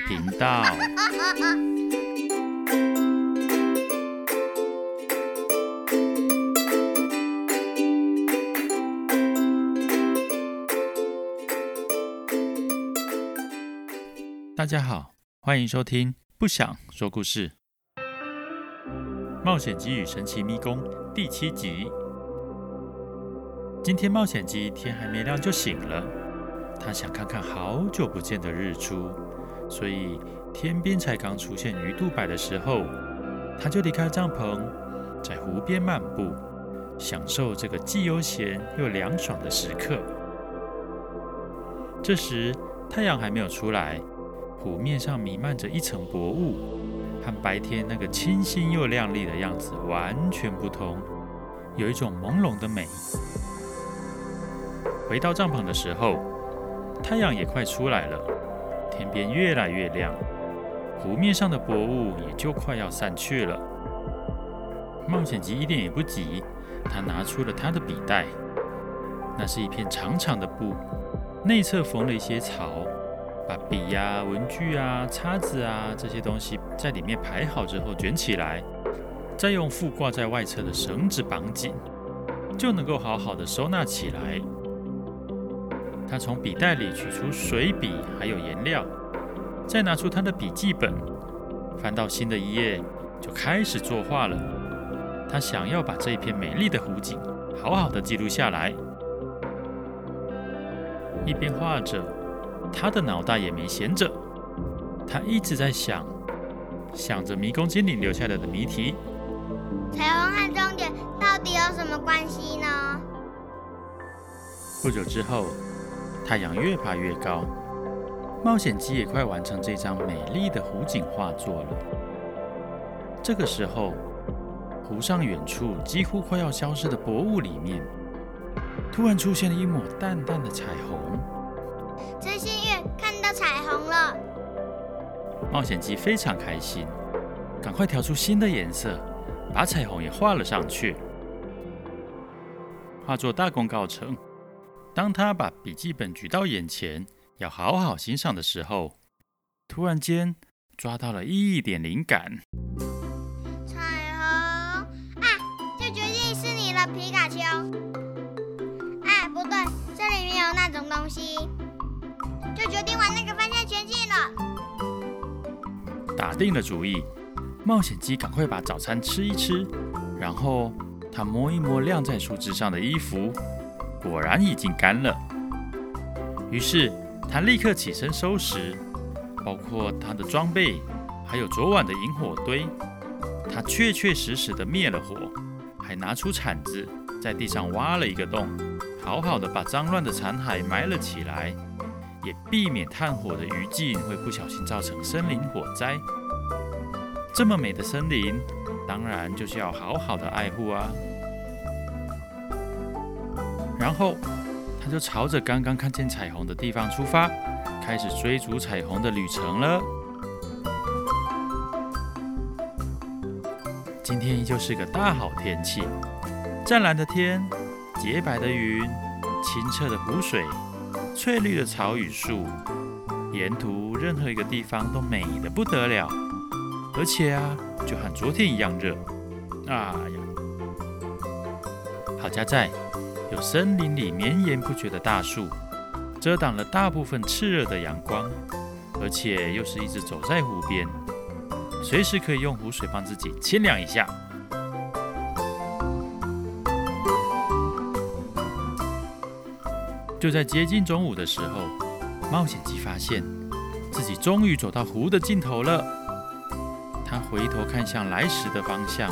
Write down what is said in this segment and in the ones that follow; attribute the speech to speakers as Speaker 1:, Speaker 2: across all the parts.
Speaker 1: 频道。大家好，欢迎收听《不想说故事》《冒险鸡与神奇迷宫》第七集。今天冒险鸡天还没亮就醒了，他想看看好久不见的日出，所以天边才刚出现鱼肚白的时候，他就离开帐篷，在湖边漫步，享受这个既悠闲又凉爽的时刻。这时太阳还没有出来，湖面上弥漫着一层薄雾，和白天那个清新又亮丽的样子完全不同，有一种朦胧的美。回到帐篷的时候，太阳也快出来了，天边越来越亮，湖面上的薄雾也就快要散去了。冒险鸡一点也不急，他拿出了他的笔袋，那是一片长长的布，内侧缝了一些槽，把笔呀、文具啊、叉子啊这些东西在里面排好之后卷起来，再用附挂在外侧的绳子绑紧，就能够好好的收纳起来。他从笔袋里取出水笔，还有颜料，再拿出他的笔记本，翻到新的一页，就开始作画了。他想要把这一片美丽的湖景好好的记录下来。一边画着，他的脑袋也没闲着，他一直在想，想着迷宫精灵留下来的谜题：
Speaker 2: 彩虹和终点到底有什么关系呢？
Speaker 1: 不久之后。太阳越爬越高，冒险鸡也快完成这张美丽的湖景画作了。这个时候，湖上远处几乎快要消失的薄雾里面，突然出现了一抹淡淡的彩虹。
Speaker 2: 真幸运，看到彩虹了！
Speaker 1: 冒险鸡非常开心，赶快调出新的颜色，把彩虹也画了上去。画作大功告成。当他把笔记本举到眼前，要好好欣赏的时候，突然间抓到了一点灵感。
Speaker 2: 彩虹啊，就决定是你了，皮卡丘。哎，不对，这里面有那种东西，就决定往那个方向前进了。
Speaker 1: 打定了主意，冒险鸡赶快把早餐吃一吃，然后他摸一摸晾在树枝上的衣服。果然已经干了，于是他立刻起身收拾，包括他的装备，还有昨晚的引火堆。他确确实实的灭了火，还拿出铲子在地上挖了一个洞，好好的把脏乱的残骸埋了起来，也避免炭火的余烬会不小心造成森林火灾。这么美的森林，当然就是要好好的爱护啊。然后，他就朝着刚刚看见彩虹的地方出发，开始追逐彩虹的旅程了。今天依旧是个大好天气，湛蓝的天，洁白的云，清澈的湖水，翠绿的草与树，沿途任何一个地方都美得不得了。而且啊，就和昨天一样热。哎呀，好家在。有森林里绵延不绝的大树，遮挡了大部分炽热的阳光，而且又是一直走在湖边，随时可以用湖水帮自己清凉一下。就在接近中午的时候，冒险鸡发现自己终于走到湖的尽头了。他回头看向来时的方向，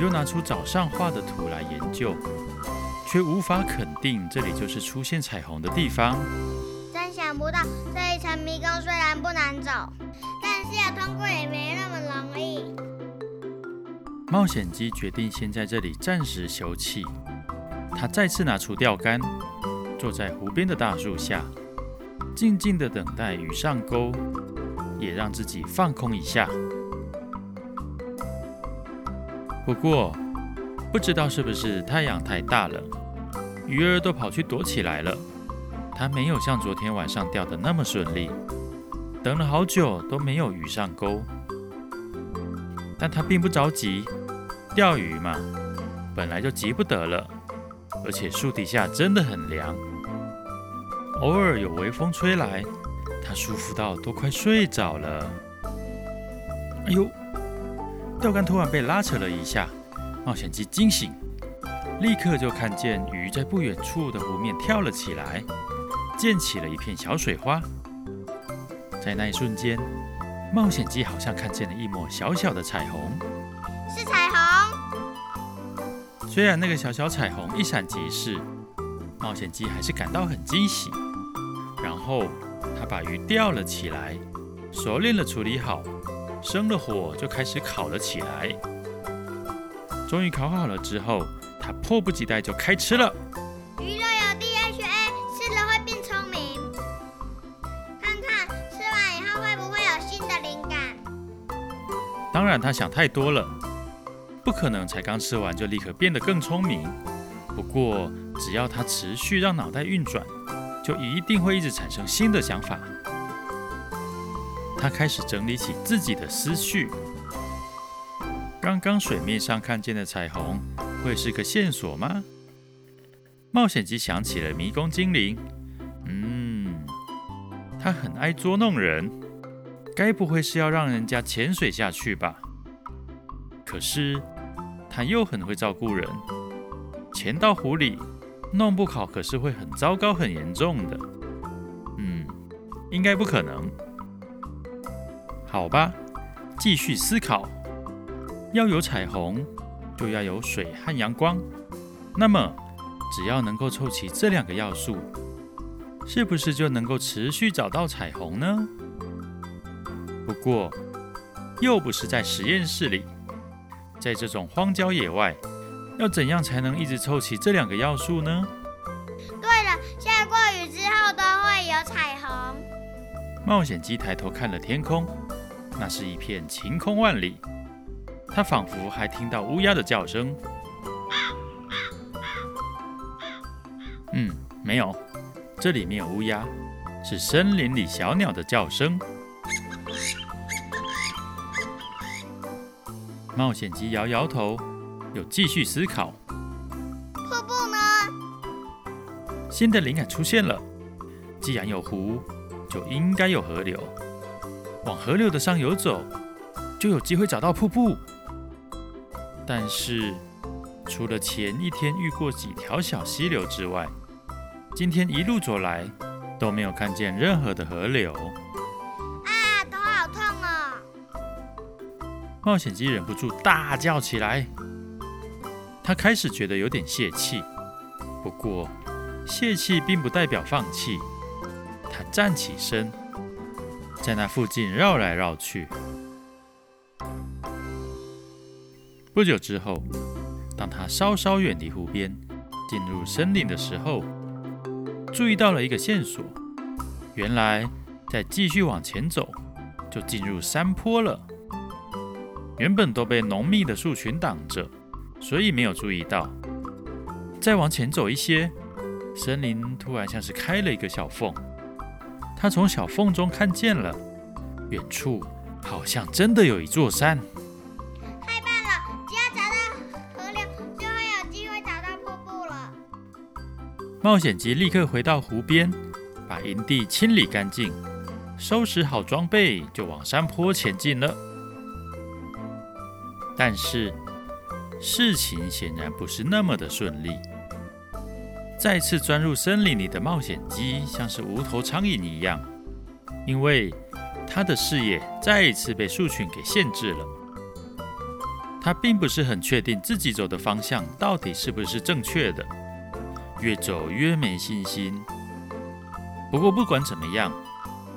Speaker 1: 又拿出早上画的图来研究。却无法肯定这里就是出现彩虹的地方。
Speaker 2: 真想不到这一层迷宫虽然不难走，但是要通过也没那么容易。
Speaker 1: 冒险鸡决定先在这里暂时休憩。他再次拿出钓竿，坐在湖边的大树下，静静的等待鱼上钩，也让自己放空一下。不过，不知道是不是太阳太大了。鱼儿都跑去躲起来了，它没有像昨天晚上钓的那么顺利。等了好久都没有鱼上钩，但它并不着急。钓鱼嘛，本来就急不得了，而且树底下真的很凉，偶尔有微风吹来，它舒服到都快睡着了。哎呦！钓竿突然被拉扯了一下，冒险鸡惊醒，立刻就看见鱼在不远处的湖面跳了起来，溅起了一片小水花。在那一瞬间，冒险鸡好像看见了一抹小小的彩虹，
Speaker 2: 是彩虹。
Speaker 1: 虽然那个小小彩虹一闪即逝，冒险鸡还是感到很惊喜。然后他把鱼钓了起来，熟练的处理好，生了火就开始烤了起来。终于烤好了之后，他迫不及待就开吃了。鱼
Speaker 2: 肉有 DHA，吃了会变聪明。看看吃完以后会不会有新的灵感
Speaker 1: 当然，他想太多了，不可能才刚吃完就立刻变得更聪明。不过，只要他持续让脑袋运转，就一定会一直产生新的想法。他开始整理起自己的思绪。刚刚水面上看见的彩虹，会是个线索吗？冒险机想起了迷宫精灵，嗯，他很爱捉弄人。该不会是要让人家潜水下去吧？可是他又很会照顾人，潜到湖里弄不好可是会很糟糕、很严重的。嗯，应该不可能。好吧，继续思考。要有彩虹，就要有水和阳光。那么，只要能够凑齐这两个要素，是不是就能够持续找到彩虹呢？不过，又不是在实验室里，在这种荒郊野外，要怎样才能一直凑齐这两个要素呢？
Speaker 2: 对了，下过雨之后都会有彩虹。
Speaker 1: 冒险鸡抬头看了天空，那是一片晴空万里，他仿佛还听到乌鸦的叫声。嗯，没有，这里没有乌鸦，是森林里小鸟的叫声。冒险鸡摇摇头，又继续思考。
Speaker 2: 瀑布呢？
Speaker 1: 新的灵感出现了。既然有湖，就应该有河流。往河流的上游走，就有机会找到瀑布。但是，除了前一天遇过几条小溪流之外，今天一路走来都没有看见任何的河流。啊，头好痛哦冒险鸡忍不住大叫起来，他开始觉得有点泄气。不过，泄气并不代表放弃。他站起身，在那附近绕来绕去。不久之后，当他稍稍远离湖边，进入森林的时候，注意到了一个线索。原来，再继续往前走，就进入山坡了。原本都被浓密的树群挡着，所以没有注意到。再往前走一些，森林突然像是开了一个小缝。他从小缝中看见了，远处好像真的有一座山。冒险鸡立刻回到湖边，把营地清理干净，收拾好装备，就往山坡前进了。但是事情显然不是那么的顺利。再次钻入森林里的冒险鸡像是无头苍蝇一样，因为它的视野再一次被树群给限制了。它并不是很确定自己走的方向到底是不是正确的，越走越没信心。不过不管怎么样，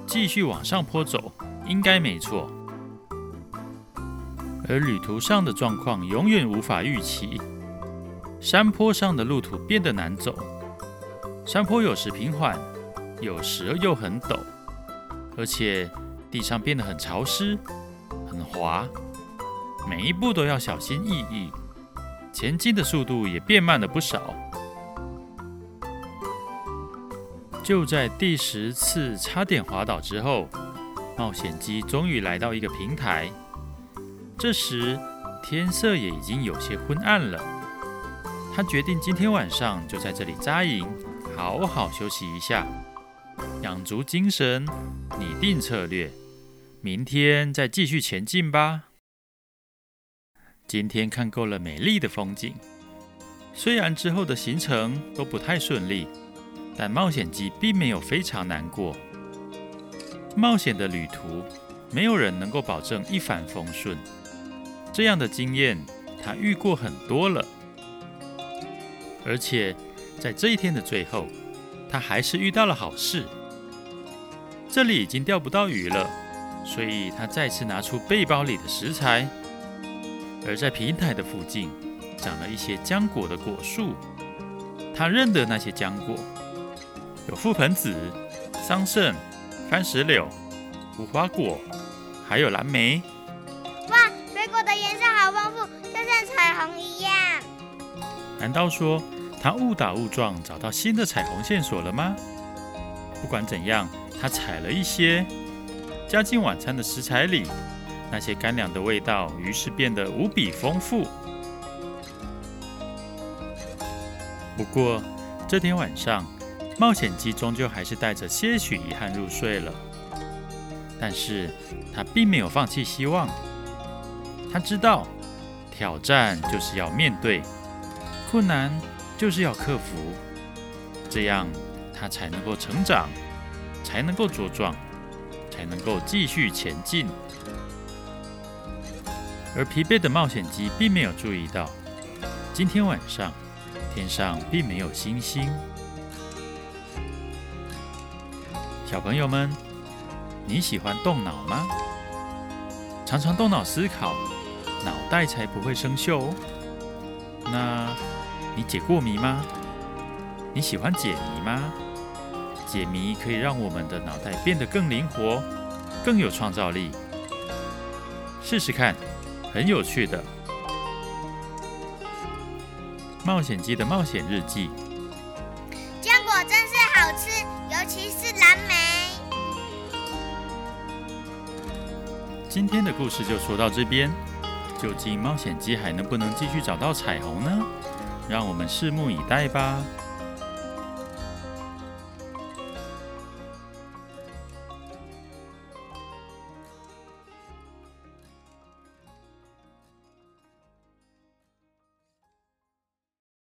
Speaker 1: 继续往上坡走应该没错。而旅途上的状况永远无法预期，山坡上的路途变得难走，山坡有时平缓，有时又很陡，而且地上变得很潮湿、很滑，每一步都要小心翼翼，前进的速度也变慢了不少。就在第十次差点滑倒之后，冒险鸡终于来到一个平台。这时天色也已经有些昏暗了。他决定今天晚上就在这里扎营，好好休息一下，养足精神，拟定策略，明天再继续前进吧。今天看够了美丽的风景，虽然之后的行程都不太顺利，但冒险鸡并没有非常难过。冒险的旅途，没有人能够保证一帆风顺。这样的经验，他遇过很多了。而且，在这一天的最后，他还是遇到了好事。这里已经钓不到鱼了，所以他再次拿出背包里的食材。而在平台的附近，长了一些浆果的果树。他认得那些浆果，有覆盆子、桑葚。番石榴、无花果，还有蓝莓。
Speaker 2: 哇，水果的颜色好丰富，就像彩虹一样。
Speaker 1: 难道说他误打误撞找到新的彩虹线索了吗？不管怎样，他采了一些，加进晚餐的食材里，那些干粮的味道于是变得无比丰富。不过这天晚上。冒险鸡终究还是带着些许遗憾入睡了，但是他并没有放弃希望。他知道，挑战就是要面对，困难就是要克服，这样他才能够成长，才能够茁壮，才能够继续前进。而疲惫的冒险鸡并没有注意到，今天晚上天上并没有星星。小朋友们，你喜欢动脑吗？常常动脑思考，脑袋才不会生锈。那你解过谜吗？你喜欢解谜吗？解谜可以让我们的脑袋变得更灵活，更有创造力。试试看，很有趣的。冒险鸡的冒险日
Speaker 2: 记。
Speaker 1: 今天的故事就说到这边，究竟冒险鸡还能不能继续找到彩虹呢？让我们拭目以待吧。